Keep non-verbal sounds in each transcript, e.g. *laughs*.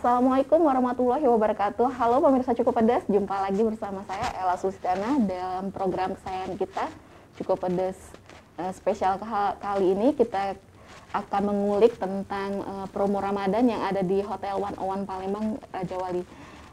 Assalamualaikum warahmatullahi wabarakatuh. Halo pemirsa Cukup Pedas, jumpa lagi bersama saya Ella Sustana dalam program kesayangan kita Cukup Pedas uh, spesial kali ini kita akan mengulik tentang uh, promo Ramadan yang ada di Hotel One Palembang Raja Wali.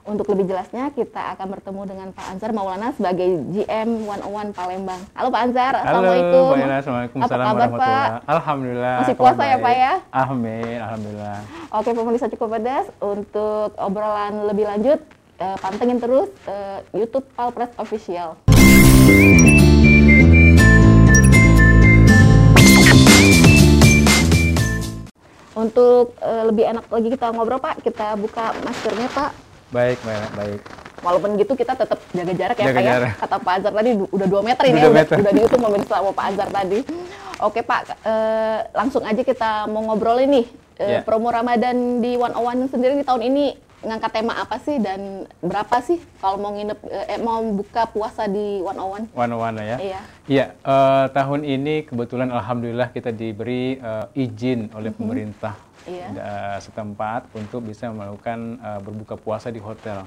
Untuk lebih jelasnya kita akan bertemu dengan Pak Anzar Maulana sebagai GM One One Palembang. Halo Pak Anzar, Halo, Assalamualaikum. Halo Assalamualaikum Apa kabar Pak? Alhamdulillah. Masih puasa ya Pak ya? Amin, Alhamdulillah. Oke pemirsa cukup pedas, untuk obrolan lebih lanjut, uh, pantengin terus uh, YouTube Palpres Official. Untuk uh, lebih enak lagi kita ngobrol Pak, kita buka maskernya Pak. Baik, baik, baik. Walaupun gitu kita tetap jaga jarak ya jaga Pak ya. jarak. Kata Pak Azhar tadi udah 2 meter ini udah ya, meter. udah, udah dihitung pemirsa sama Pak Azhar tadi. Oke Pak, eh, langsung aja kita mau ngobrol ini. Eh, Yeah. Promo Ramadan di One One sendiri di tahun ini ngangkat tema apa sih dan berapa sih kalau mau nginep eh, mau buka puasa di One One? One one ya. Iya. Iya, eh, tahun ini kebetulan alhamdulillah kita diberi eh, izin oleh pemerintah Da- setempat untuk bisa melakukan eh, berbuka puasa di hotel.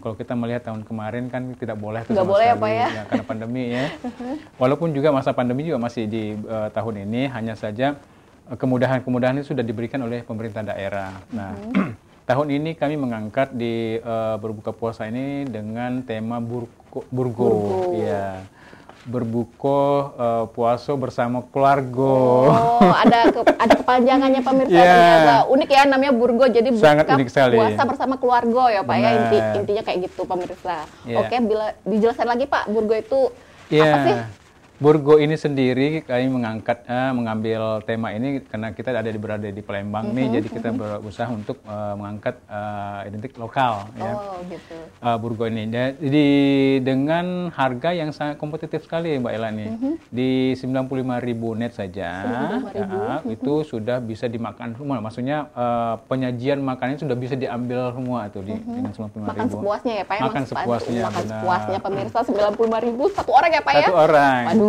Kalau kita melihat tahun kemarin kan tidak boleh tuh Nggak sama boleh ya, sekali, Pak ya? karena pandemi ya. *laughs* Walaupun juga masa pandemi juga masih di eh, tahun ini, hanya saja eh, kemudahan-kemudahan itu sudah diberikan oleh pemerintah daerah. Nah, *clears throat* tahun ini kami mengangkat di eh, berbuka puasa ini dengan tema burgo, burgo. Burgo. Iya. Berbuka eh, puasa bersama keluarga. Oh, ada ke, ada kepanjangannya pemirsa Iya. ternyata. Unik ya namanya Burgo. Jadi Sangat buka unik sekali. puasa bersama keluarga ya Pak ya. Inti, Benar. intinya kayak gitu pemirsa. Iya. Oke, bila dijelaskan lagi Pak, Burgo itu Iya. apa sih? Burgo ini sendiri kami mengangkat eh, mengambil tema ini karena kita ada di berada di Palembang nih, Mhm, jadi kita berusaha untuk eh, mengangkat eh, identik lokal ya. Oh, gitu. eh, Burgo ini. Jadi dengan harga yang sangat kompetitif sekali Mbak Ella nih. Mhm. Di 95.000 net saja 95.000, ya, itu sudah bisa dimakan semua. Maksudnya eh, penyajian makanannya sudah bisa diambil semua tuh di dengan 95.000. Mhm. Makan sepuasnya ya Pak ya? Makan sepuasnya, Makan sepuasnya pemirsa 95 ribu satu orang ya Pak ya? Satu orang. Waduh,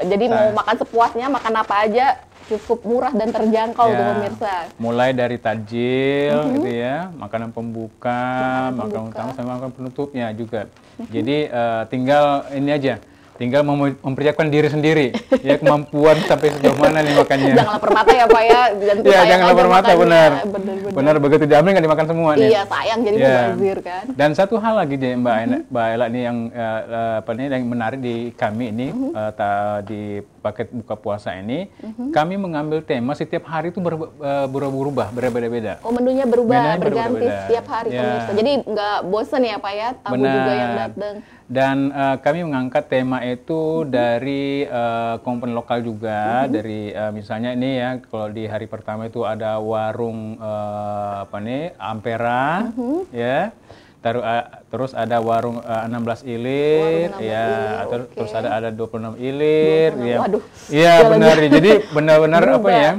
jadi mau Nah. makan sepuasnya, makan apa aja cukup murah dan terjangkau Ya, tuh pemirsa. Mulai dari tajil gitu ya, makanan pembuka, Makanan makanan pembuka. utama sama makanan penutupnya juga. Jadi eh, tinggal ini aja, tinggal mem- mempersiapkan diri sendiri, ya kemampuan sampai sejauh mana nih makannya. Jangan lapar mata ya Pak ya, jangan sayang jangan lapar mata benar. Bener, bener. Benar begitu diambil nggak dimakan semua nih. Iya sayang jadi Iya. mubazir kan. Dan satu hal lagi deh Mbak Ena, Mbak Ella nih yang eh, apa nih yang menarik di kami ini eh, ta- di paket buka puasa ini, kami mengambil tema setiap hari itu ber- eh, berubah-ubah, berbeda-beda. Oh menunya berubah, Menunya berganti setiap hari Ya. pemirsa. Jadi nggak bosen ya Pak ya, tamu juga yang datang. Dan eh, kami mengangkat tema itu dari eh, komponen lokal juga, dari eh, misalnya ini ya, kalau di hari pertama itu ada warung eh, apa nih, Ampera, ya. Taruh, eh, terus ada warung eh, 16 ilir, Warung 16 ya, ilir, atau oke. terus ada ada 26 ilir, 26, ya. waduh. Iya benar, jalan. jadi *laughs* benar-benar apa ya?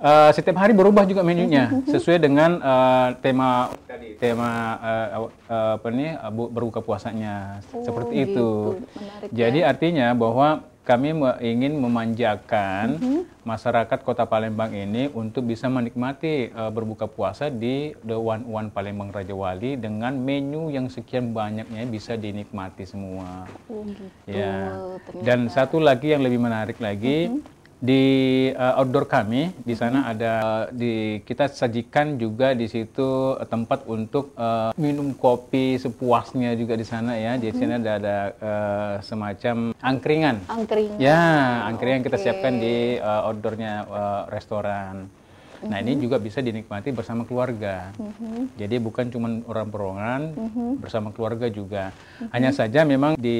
Eh, setiap hari berubah juga menunya *laughs* sesuai dengan eh, tema tadi tema eh, eh, apa nih bu- berbuka puasanya Oh, seperti gitu. itu. Menarik Jadi ya. artinya bahwa kami ingin memanjakan Mhm. masyarakat Kota Palembang ini untuk bisa menikmati eh, berbuka puasa di The One One Palembang Raja Wali dengan menu yang sekian banyaknya bisa dinikmati semua. Oh, gitu. Ya. ternyata. Dan satu lagi yang lebih menarik lagi di uh, outdoor kami di sana ada di kita sajikan juga di situ uh, tempat untuk uh, minum kopi sepuasnya juga di sana ya. Di sana ada ada uh, semacam angkringan. angkringan. Ya, angkringan kita Oke. siapkan di uh, outdoornya uh, restoran. Nah ini juga bisa dinikmati bersama keluarga. Jadi bukan cuma orang perorangan, bersama keluarga juga. Hanya saja memang di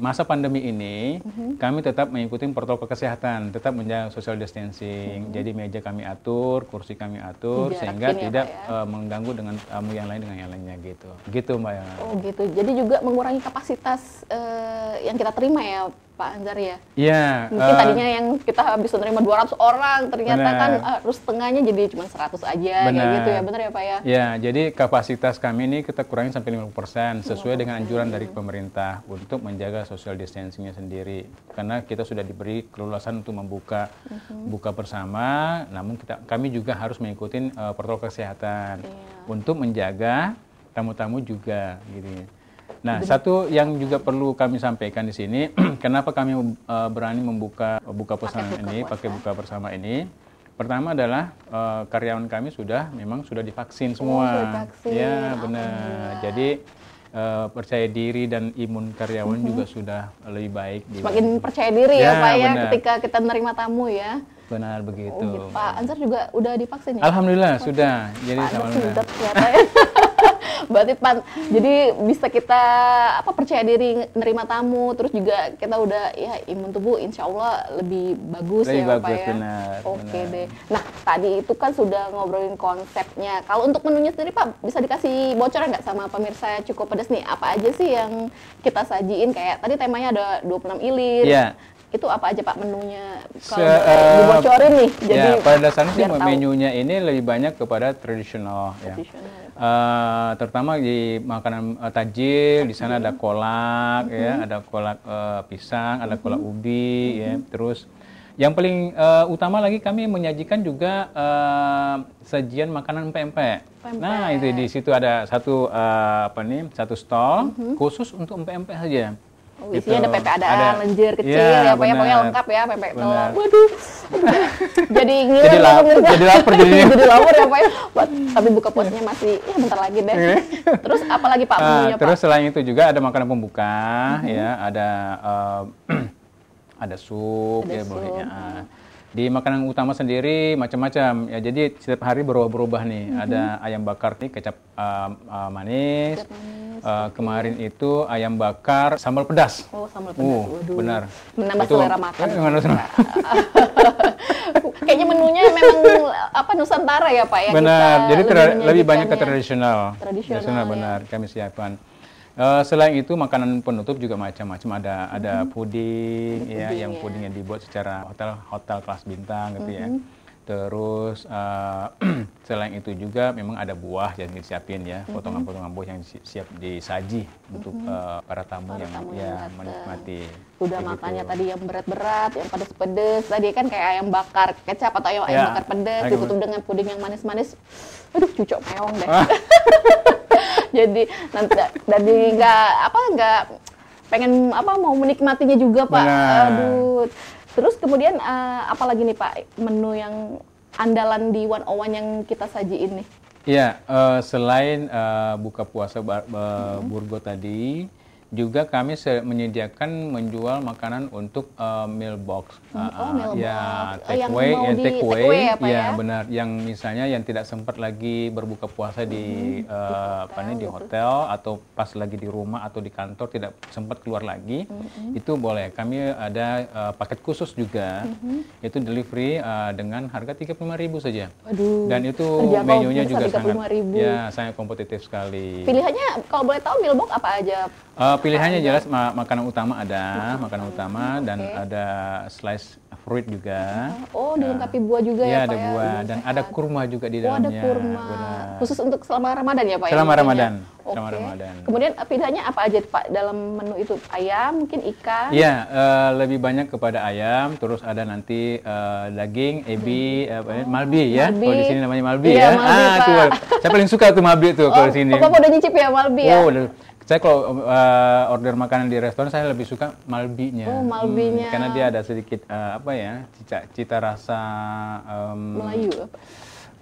masa pandemi ini kami tetap mengikuti protokol kesehatan, tetap menjaga social distancing. Jadi meja kami atur, kursi kami atur, Dijarakin sehingga ya, tidak ya? eh, mengganggu dengan tamu yang lain dengan yang lainnya gitu. Gitu Mbak. Yana. Oh gitu. Jadi juga mengurangi kapasitas eh, yang kita terima ya Pak Anzar ya. Iya. Mungkin eh, tadinya yang kita habis menerima 200 orang, ternyata Benar. kan eh, harus setengahnya jadi cuma 100 aja kayak Benar. gitu ya. Benar ya Pak ya? Ya, jadi kapasitas kami ini kita kurangi sampai 50% sesuai dengan anjuran dari pemerintah untuk menjaga social distancingnya sendiri. Karena kita sudah diberi keleluasan untuk membuka Mhm. buka bersama, namun kita kami juga harus mengikuti eh, protokol kesehatan untuk menjaga tamu-tamu juga gitu. Nah, satu yang juga perlu kami sampaikan di sini, *clears throat* kenapa kami eh, berani membuka buka pesanan buka ini, puasa. pakai buka bersama ini. Pertama adalah eh, karyawan kami sudah memang sudah divaksin semua. Oh, divaksin. Ya, benar. Jadi eh, percaya diri dan imun karyawan juga sudah lebih baik. di- Semakin percaya diri ya, Ya, Pak ya benar. ketika kita menerima tamu ya. Benar begitu. Oh, gitu. Pak Anzar juga udah divaksin ya? Alhamdulillah sudah. Jadi Pak ternyata ya. *laughs* *laughs* Berarti Pan, jadi bisa kita apa percaya diri nerima tamu, terus juga kita udah ya imun tubuh insya Allah lebih bagus Lebih ya Pak bagus, ya. benar, Oke benar. deh. Nah tadi itu kan sudah ngobrolin konsepnya. Kalau untuk menunya sendiri Pak, bisa dikasih bocoran nggak sama pemirsa cukup pedas nih? Apa aja sih yang kita sajiin? Kayak tadi temanya ada 26 ilir. Iya. Itu apa aja Pak menunya? Kalau eh, dibocorin nih. Jadi ya, pada dasarnya sih tahu. menunya ini lebih banyak kepada tradisional ya. Tradisional ya, Eh, terutama di makanan eh, tajil di sana ada kolak Mhm. ya, ada kolak eh, pisang, ada kolak ubi ya. Terus yang paling eh, utama lagi kami menyajikan juga eh, sajian makanan pempek. Nah, itu di situ ada satu eh, apa nih, satu stall khusus untuk pempek saja. Oh, isinya Gitu. ada pepek ada, Ada. lenjer kecil Iya, ya, pokoknya, pokoknya lengkap ya, pepek telur. Waduh, *laughs* jadi ngiler Jadi ya, lapar, pemirsa. jadi lapar jadinya. *laughs* jadi lapar ya Pak ya. Buat- Tapi buka puasanya masih, ya bentar lagi deh. Terus apa lagi Pak Ah, menunya terus Pak? selain itu juga ada makanan pembuka ya, ada eh, *clears throat* ada sup Ada ya sup, bolehnya. Di makanan utama sendiri macam-macam ya. Jadi setiap hari berubah-berubah nih. Ada ayam bakar nih kecap eh, eh, manis. Kecap manis, Eh, kemarin itu ayam bakar sambal pedas. Oh, sambal pedas. Uh, Waduh. benar. Menambah Itu- selera makan. *laughs* Eh, *laughs* Kayaknya menunya memang apa Nusantara ya Pak ya. benar. Jadi lebih banyak ke menyajikannya. tradisional. Tradisional, ya. benar. Kami siapkan. Eh, selain itu makanan penutup juga macam-macam ada ada puding ya puding, yang ya. pudingnya dibuat secara hotel hotel kelas bintang gitu ya. Mm-hmm. Terus eh, *clears throat* selain itu juga memang ada buah yang disiapin ya, Mm-hmm. potongan-potongan buah yang si- siap disaji untuk eh, para tamu Para yang tamu ya yang menikmati. Udah Begitu. makannya tadi yang berat-berat, yang pedes-pedes. Tadi kan kayak ayam bakar kecap atau ayam, ayam Ya, bakar pedas, ayam ditutup dengan puding yang manis-manis. Aduh, cucok meong deh. Ah. *laughs* *laughs* Jadi nanti jadi nggak apa nggak pengen apa mau menikmatinya juga pak. Benar. Aduh. Terus kemudian eh, apa lagi nih pak menu yang andalan di One On One yang kita sajiin nih? Iya, eh, selain eh, buka puasa bar- eh, Mm-hmm. Burgo tadi, juga kami menyediakan menjual makanan untuk eh, meal box. oh, Ah, meal ya, box. Take away, yang di take take away, away ya, Pak, ya? benar. Yang misalnya yang tidak sempat lagi berbuka puasa di eh, apa nih di hotel, hotel atau pas lagi di rumah atau di kantor tidak sempat keluar lagi, Mm-hmm. itu boleh. Kami ada eh, paket khusus juga, Mm-hmm. itu delivery eh, dengan harga 35.000 saja. Waduh. Dan itu menunya juga sangat 35.000. ya sangat kompetitif sekali. Pilihannya kalau boleh tahu meal box apa aja? Eh, pilihannya jelas ma- makanan utama ada, makanan utama dan Oke. ada slice fruit juga. Oh, dilengkapi buah juga ya, Iya, Pak ada ya, buah dan sehat. ada kurma juga di Oh, dalamnya. ada kurma. Benar. Khusus untuk selama Ramadan ya, Pak? ya, Selama menunya? Ramadan. Oke. Selama Ramadan. Kemudian eh, pilihannya apa aja, Pak, dalam menu itu? Ayam, mungkin ikan? Iya, eh, lebih banyak kepada ayam, terus ada nanti eh, daging, ebi, apa ya, malbi ya. Malbi. Kalau di sini namanya malbi Iya, ya. malbi, ah, itu Pak. saya paling suka tuh malbi tuh *laughs* kalau di sini. Oh, Bapak udah nyicip ya Malbi ya? Oh, udah. Saya kalau uh, order makanan di restoran saya lebih suka malbinya. Oh, malbinya. karena dia ada sedikit uh, apa ya cita, cita rasa um, Melayu. uh,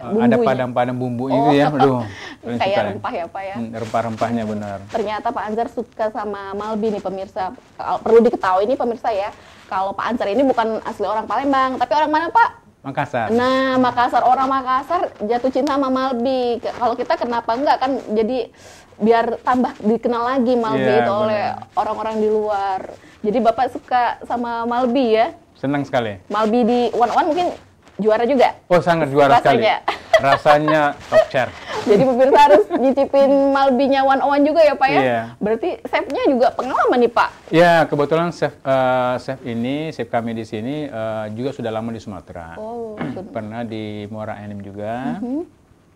Bumbunya. ada padam-padam bumbu itu ya. Aduh, *laughs* Kayak suka. rempah ya, Pak ya? Hmm, rempah-rempahnya benar. Ternyata Pak Anzar suka sama Malbi nih pemirsa. Perlu diketahui nih pemirsa ya, kalau Pak Anzar ini bukan asli orang Palembang, tapi orang mana Pak? Makassar. Nah, Makassar orang Makassar jatuh cinta sama Malbi. Kalau kita kenapa enggak kan jadi biar tambah dikenal lagi Malbi Iya, itu oleh benar. orang-orang di luar. Jadi Bapak suka sama Malbi ya? Senang sekali. Malbi di One One mungkin juara juga. Oh, sangat juara sekali. Rasanya. rasanya top chair. *laughs* Jadi pemirsa harus nyicipin Malbinya One One juga ya Pak ya? Iya. Berarti chefnya juga pengalaman nih Pak? Ya, kebetulan chef eh, chef ini, chef kami di sini eh, juga sudah lama di Sumatera. Oh. Pernah di Muara Enim juga.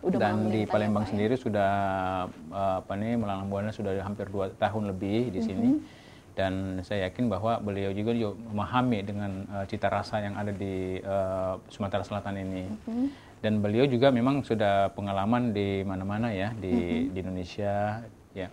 Udah dan di ya, Palembang ya? sendiri sudah eh, apa nih melalang buana sudah hampir dua tahun lebih di sini. Dan saya yakin bahwa beliau juga memahami dengan eh, cita rasa yang ada di eh, Sumatera Selatan ini. Dan beliau juga memang sudah pengalaman di mana-mana ya di, di Indonesia ya.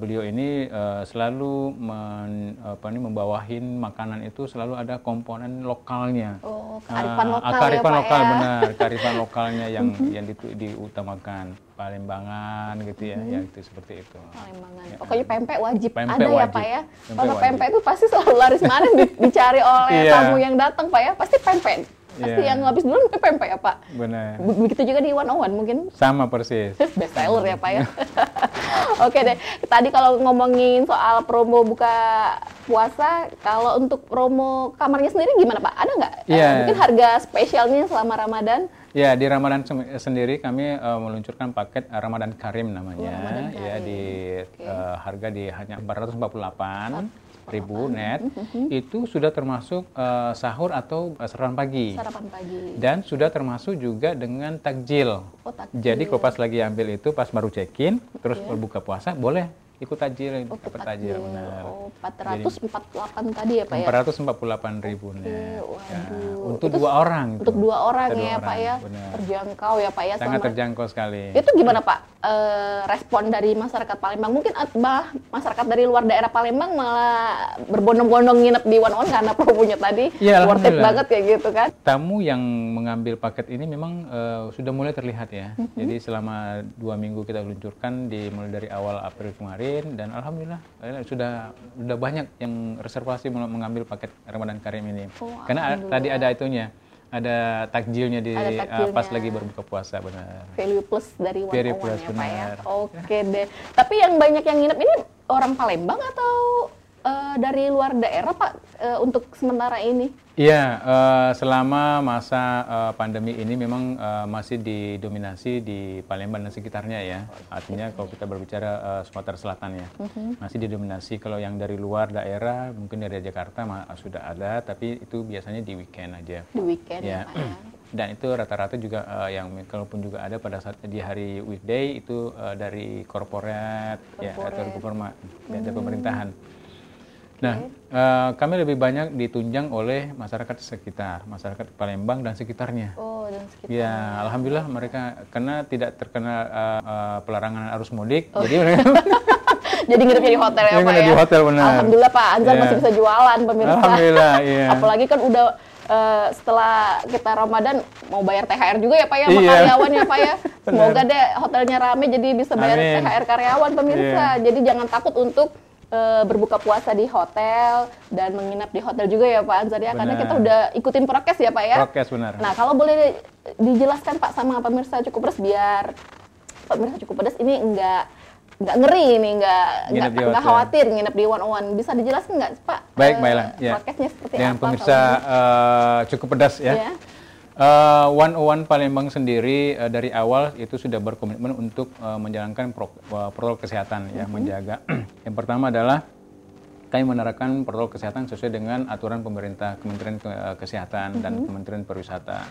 Beliau ini eh, selalu men, apa nih, membawahin makanan itu selalu ada komponen lokalnya. Oh, kearifan Ah, lokal kearifan ya lokal ya? benar, kearifan *laughs* lokalnya yang yang ditu- diutamakan. Palembangan gitu ya, ya itu seperti itu. Palembangan. Pokoknya pempek wajib Pempek ada ya wajib. Pak ya. Pempek Kalau wajib. pempek itu pasti selalu laris manis di- dicari oleh Iya. tamu yang datang Pak ya. Pasti pempek. Pasti Iya. yang habis dulu pempek ya Pak. Benar. Be- Begitu juga di One One mungkin Sama persis. *laughs* best seller ya Pak ya. *laughs* Oke deh, tadi kalau ngomongin soal promo buka puasa, kalau untuk promo kamarnya sendiri gimana Pak? Ada nggak? Eh, Iya. mungkin harga spesialnya selama Ramadan? Ya, di Ramadan sendiri kami eh, meluncurkan paket eh, Ramadan Karim namanya. Oh, Ramadan Ya, Karim. di Oke. eh, harga di hanya 448 ribu net. Itu sudah termasuk eh, sahur atau eh, sarapan pagi. Sarapan pagi. Dan sudah termasuk juga dengan takjil. Oh, takjil. Jadi kalau pas lagi ambil itu pas baru check-in, terus berbuka puasa boleh ikut takjil, Oh, dapat takjil benar. Oh, 448 tadi ya Pak ya? 448 ribu net. waduh. Ya, untuk Itu dua orang. Untuk dua orang ya dua Pak ya? benar. Terjangkau ya Pak ya? Sangat selama- terjangkau sekali. Itu gimana Pak eh, respon dari masyarakat Palembang? Mungkin bah, masyarakat dari luar daerah Palembang malah berbondong-bondong nginep di One On karena *laughs* promonya tadi Iya, worth it banget kayak gitu kan? Tamu yang mengambil paket ini memang eh, sudah mulai terlihat ya. Mhm. Jadi selama dua minggu kita luncurkan di mulai dari awal April kemarin dan alhamdulillah eh, sudah sudah banyak yang reservasi meng- mengambil paket Ramadan Karim ini. Oh, Karena tadi ada itunya, ada takjilnya di Ada eh, takjilnya. pas lagi berbuka puasa benar. Value plus dari One Value plus, ya Pak ya? Oke deh. Tapi yang banyak yang nginep ini orang Palembang atau eh, dari luar daerah Pak eh, untuk sementara ini? Iya, eh, selama masa eh, pandemi ini memang eh, masih didominasi di Palembang dan sekitarnya ya. Artinya kalau kita berbicara eh, Sumatera Selatan ya, masih didominasi. Kalau yang dari luar daerah, mungkin dari Jakarta sudah ada, tapi itu biasanya di weekend aja. Di weekend ya, Ya. Pak ya? *clears throat* Dan itu rata-rata juga eh, yang kalaupun juga ada pada saat di hari weekday itu eh, dari korporat ya atau pemerma- ya, dari pemerintahan. Nah, eh, kami lebih banyak ditunjang oleh masyarakat sekitar, masyarakat Palembang dan sekitarnya. Oh, dan sekitar. Ya, alhamdulillah mereka karena tidak terkena eh, eh, pelarangan arus mudik, Oh. jadi mereka *laughs* Jadi nginepnya di hotel ya Pak ya? di hotel, benar. Alhamdulillah Pak Anzar Iya. masih bisa jualan pemirsa. Alhamdulillah, *laughs* iya. Apalagi kan udah eh, setelah kita Ramadan mau bayar THR juga ya Pak ya sama Iya. karyawannya Pak ya. *laughs* Semoga deh hotelnya rame jadi bisa bayar Amin. THR karyawan pemirsa. Iya. Jadi jangan takut untuk eh, berbuka puasa di hotel dan menginap di hotel juga ya Pak Anzar ya karena kita udah ikutin prokes ya Pak ya. prokes benar. Nah, kalau boleh dijelaskan Pak sama pemirsa cukup pedas biar pemirsa cukup pedas ini enggak enggak ngeri nih, enggak Nginep enggak, khawatir nginep di one on one. Bisa dijelaskan nggak Pak? Baik, eh, Mbak Ella. Ya. Prokesnya seperti Dengan apa? pemirsa eh, cukup pedas ya. Ya. Eh, One oh One Palembang sendiri eh, dari awal itu sudah berkomitmen untuk eh, menjalankan pro- eh, protokol kesehatan ya, menjaga. *clears throat* Yang pertama adalah kami menerapkan protokol kesehatan sesuai dengan aturan pemerintah Kementerian Ke- Kesehatan dan Kementerian Pariwisata.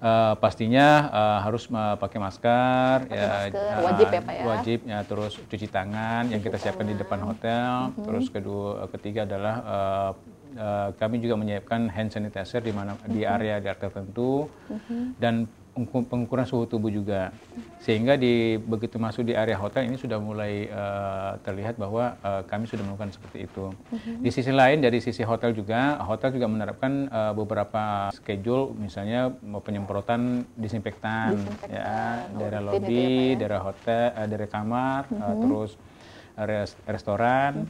Eh, pastinya eh, harus eh, pakai masker, masker, eh, wajib ya, Pak, ya? Wajib ya, terus cuci tangan yang kita siapkan di depan hotel. Terus kedua, ketiga adalah eh, eh, kami juga menyiapkan hand sanitizer di mana di area di area tertentu. Dan pengu- pengukuran suhu tubuh juga. Sehingga di begitu masuk di area hotel ini sudah mulai eh, terlihat bahwa eh, kami sudah melakukan seperti itu. Di sisi lain dari sisi hotel juga hotel juga menerapkan eh, beberapa schedule misalnya penyemprotan disinfektan, ya daerah ya, lobby, Pak, ya? daerah hotel, eh, daerah kamar, eh, terus res- restoran.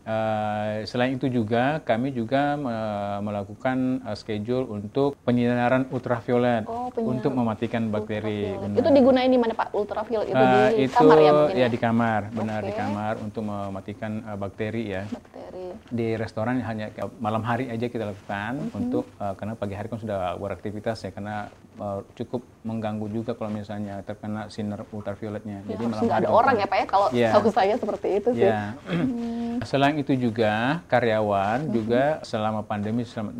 Eh, selain itu juga kami juga eh, melakukan eh, schedule untuk penyinaran ultraviolet Oh, untuk mematikan bakteri. Itu digunain di mana Pak? Ultraviolet itu Eh, di itu kamar ya mungkin ya di kamar, benar di kamar untuk mematikan eh, bakteri ya. Bakteri. Di restoran hanya malam hari aja kita lakukan Mhm. untuk eh, karena pagi hari kan sudah beraktivitas ya karena uh, cukup mengganggu juga kalau misalnya terkena sinar ultravioletnya. Ya, Jadi harus nggak ada orang ya Pak ya kalau Iya. tahu saya seperti itu sih. Ya. *clears throat* Selain itu juga karyawan juga selama pandemi selama-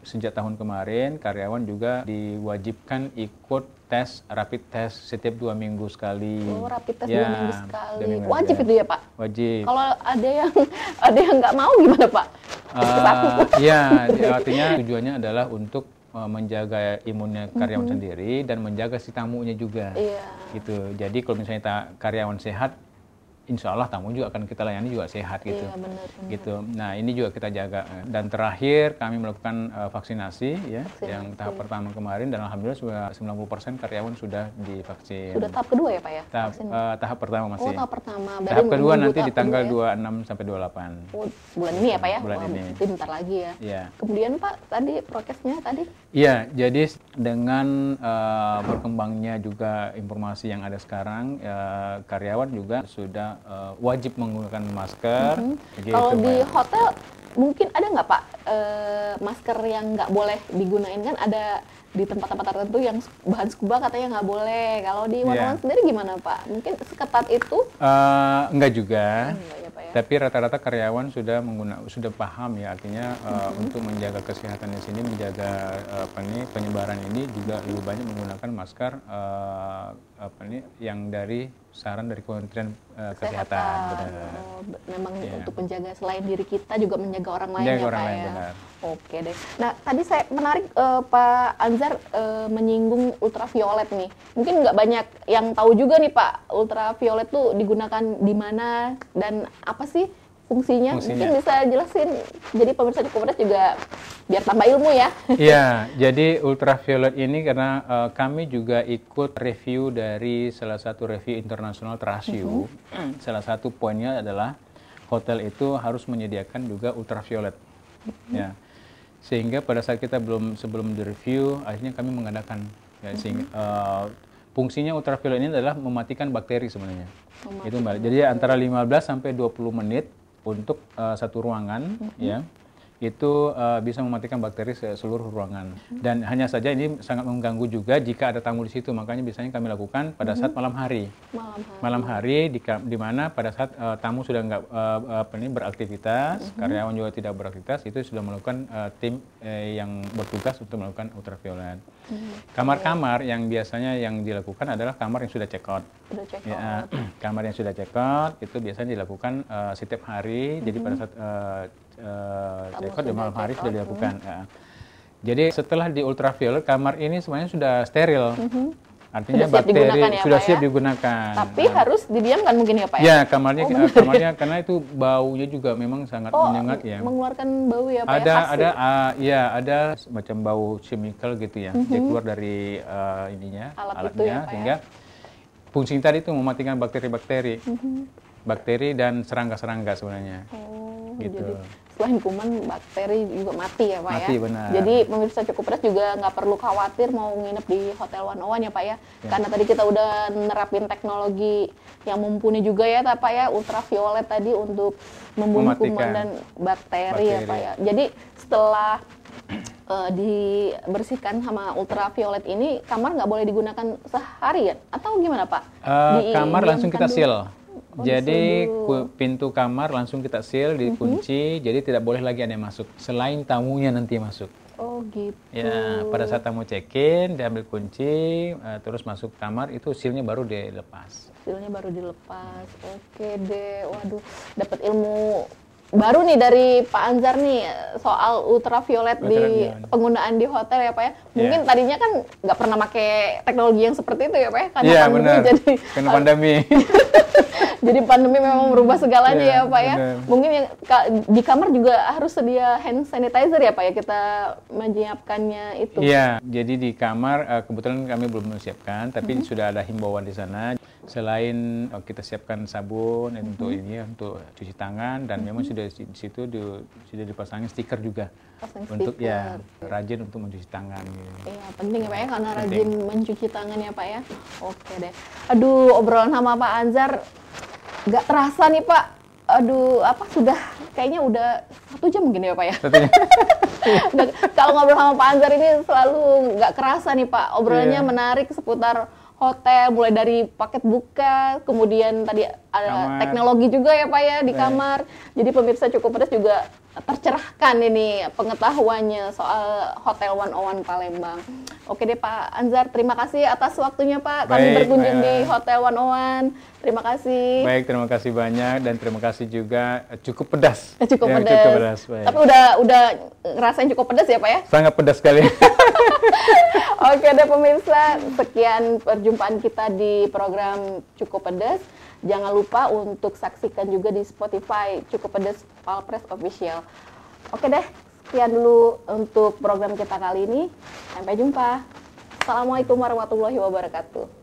sejak tahun kemarin karyawan juga diwajibkan ikut tes rapid test setiap dua minggu sekali. Oh, rapid test Ya, dua minggu sekali. dua minggu Wajib itu ya Pak? Wajib. Kalau ada yang *laughs* ada yang nggak mau gimana Pak? Eh, ya, artinya tujuannya adalah untuk eh, menjaga imunnya karyawan sendiri dan menjaga si tamunya juga. Iya. Gitu. Jadi kalau misalnya ta- karyawan sehat, insya Allah tamu juga akan kita layani juga sehat gitu. Iya benar. benar. gitu. Nah ini juga kita jaga. Dan terakhir kami melakukan eh, vaksinasi ya, yang tahap pertama kemarin dan alhamdulillah sudah 90% karyawan sudah divaksin. Sudah tahap kedua ya Pak ya? tahap, vaksin? eh, tahap pertama Oh masih. tahap pertama. Berarti tahap kedua nanti di tahap tanggal kedua 26 sampai 28. ya? Oh, bulan ini ya Pak ya? Bulan Wah, ini. berarti bentar lagi ya. Iya. Kemudian Pak tadi prokesnya tadi? Iya, jadi dengan eh, berkembangnya juga informasi yang ada sekarang, eh, karyawan juga sudah eh, wajib menggunakan masker. Gitu, Mhm. Kalau di hotel mungkin ada nggak Pak eh, masker yang nggak boleh digunain kan ada di tempat-tempat tertentu yang bahan scuba katanya nggak boleh. Kalau di Iya. Wanawan sendiri gimana Pak? Mungkin seketat itu? Eh, enggak juga. Ya Pak ya? Tapi rata-rata karyawan sudah mengguna, sudah paham ya artinya uh, untuk menjaga kesehatan di sini, menjaga uh, apa nih penyebaran ini juga lebih banyak menggunakan masker uh, apa nih yang dari saran dari Kementerian uh, Kesehatan. Benar. Oh, memang Iya. untuk menjaga selain diri kita juga menjaga orang lain Menjaga ya orang Pak lain, ya. benar. Oke deh. Nah tadi saya menarik eh, Pak Anzar eh, menyinggung ultraviolet nih. Mungkin nggak banyak yang tahu juga nih Pak ultraviolet tuh digunakan di mana dan apa sih fungsinya? Fungsinya. Mungkin bisa jelasin. Jadi pemirsa cukup juga biar tambah ilmu ya. *laughs* Iya, jadi ultraviolet ini karena uh, kami juga ikut review dari salah satu review internasional Trasio. *clears throat* Salah satu poinnya adalah hotel itu harus menyediakan juga ultraviolet. Ya. Sehingga pada saat kita belum sebelum direview, akhirnya kami mengadakan ya, sehingga, uh, fungsinya ultraviolet ini adalah mematikan bakteri sebenarnya. Itu Mbak. Jadi antara 15 sampai 20 menit untuk uh, satu ruangan ya itu uh, bisa mematikan bakteri se- seluruh ruangan. Dan hanya saja ini sangat mengganggu juga jika ada tamu di situ. Makanya biasanya kami lakukan pada saat malam hari. Malam hari. malam hari di, di mana pada saat uh, tamu sudah nggak uh, apa ini beraktivitas karyawan juga tidak beraktivitas itu sudah melakukan uh, tim eh, yang bertugas untuk melakukan ultraviolet. Kamar-kamar yang biasanya yang dilakukan adalah kamar yang sudah check out. Udah check Ya, out. *clears throat* kamar yang sudah check out itu biasanya dilakukan eh, setiap hari. Jadi pada saat eh, out di malam hari sudah dilakukan. ya. Jadi setelah di ultraviolet kamar ini sebenarnya sudah steril. Artinya Sudah bakteri ya, sudah Pak, siap ya? digunakan. Tapi Nah, harus didiamkan mungkin ya Pak ya? ya kamarnya eh, kamarnya karena itu baunya juga memang sangat Oh, menyengat ya. mengeluarkan bau ya Pak ada ya? Khas ada ya? ah, ya ada semacam bau chemical gitu ya dia keluar dari eh, ininya Mhm. Alat itu alatnya ya, Pak ya? sehingga fungsi tadi itu mematikan bakteri-bakteri bakteri dan serangga-serangga sebenarnya Oh, Gitu. jadi selain kuman bakteri juga mati ya Pak Mati, ya. benar. Jadi pemirsa cukup beras juga nggak perlu khawatir mau nginep di Hotel One One ya Pak ya. Karena tadi kita udah nerapin teknologi yang mumpuni juga ya Pak ya, ultraviolet tadi untuk membunuh kuman dan bakteri, ya bakteri. Pak ya. Jadi setelah eh, dibersihkan sama ultraviolet ini kamar nggak boleh digunakan sehari ya atau gimana Pak? Eh, kamar langsung kita Didiamkan seal dulu. Oh, jadi pintu kamar langsung kita seal dikunci. Jadi tidak boleh lagi ada yang masuk selain tamunya nanti masuk. Oh gitu. ya pada saat tamu check in diambil kunci eh, terus masuk kamar itu sealnya baru dilepas. Hasilnya baru dilepas. Oke deh, waduh, dapat ilmu baru nih dari Pak Anzar nih soal ultraviolet di penggunaan di hotel ya Pak ya. Mungkin Iya. tadinya kan nggak pernah pakai teknologi yang seperti itu ya Pak ya, karena Iya pandemi benar jadi karena pandemi *laughs* jadi pandemi memang merubah segalanya Iya, ya Pak ya. benar. Mungkin yang di kamar juga harus sedia hand sanitizer ya Pak ya kita menyiapkannya itu. Iya, jadi di kamar eh, kebetulan kami belum menyiapkan, tapi sudah ada himbauan di sana. Selain eh, kita siapkan sabun eh, untuk ini untuk cuci tangan dan memang sudah di di situ di- sudah dipasangin stiker juga Pasang untuk ya stiker. rajin untuk mencuci tangan. gitu. Iya penting ya Pak ya karena Penting. rajin mencuci tangan ya Pak ya. Oke deh. Aduh obrolan sama Pak Anzar nggak terasa nih Pak. aduh apa sudah kayaknya udah satu jam mungkin ya Pak ya. *laughs* Kalau ngobrol sama Pak Anzar ini selalu nggak kerasa nih Pak. Obrolannya Iya. menarik seputar hotel, mulai dari paket buka, kemudian tadi ada Kamar. teknologi juga ya Pak ya di Baik. kamar. Jadi pemirsa cukup pedas juga tercerahkan ini pengetahuannya soal Hotel 101 Palembang. Oke deh Pak Anzar, terima kasih atas waktunya Pak. Kami Baik, berkunjung di Maya. Hotel 101. Terima kasih. Baik, terima kasih banyak dan terima kasih juga eh, cukup pedas. Eh, Cukup Ya, pedas. Cukup pedas. Baik. Tapi udah udah ngerasain cukup pedas ya Pak ya? Sangat pedas sekali. *laughs* Oke deh pemirsa, sekian perjumpaan kita di program Cukup Pedas. Jangan lupa untuk saksikan juga di Spotify Cukup Pedas Palpres Official. Oke deh, sekian dulu untuk program kita kali ini. Sampai jumpa. Assalamualaikum warahmatullahi wabarakatuh.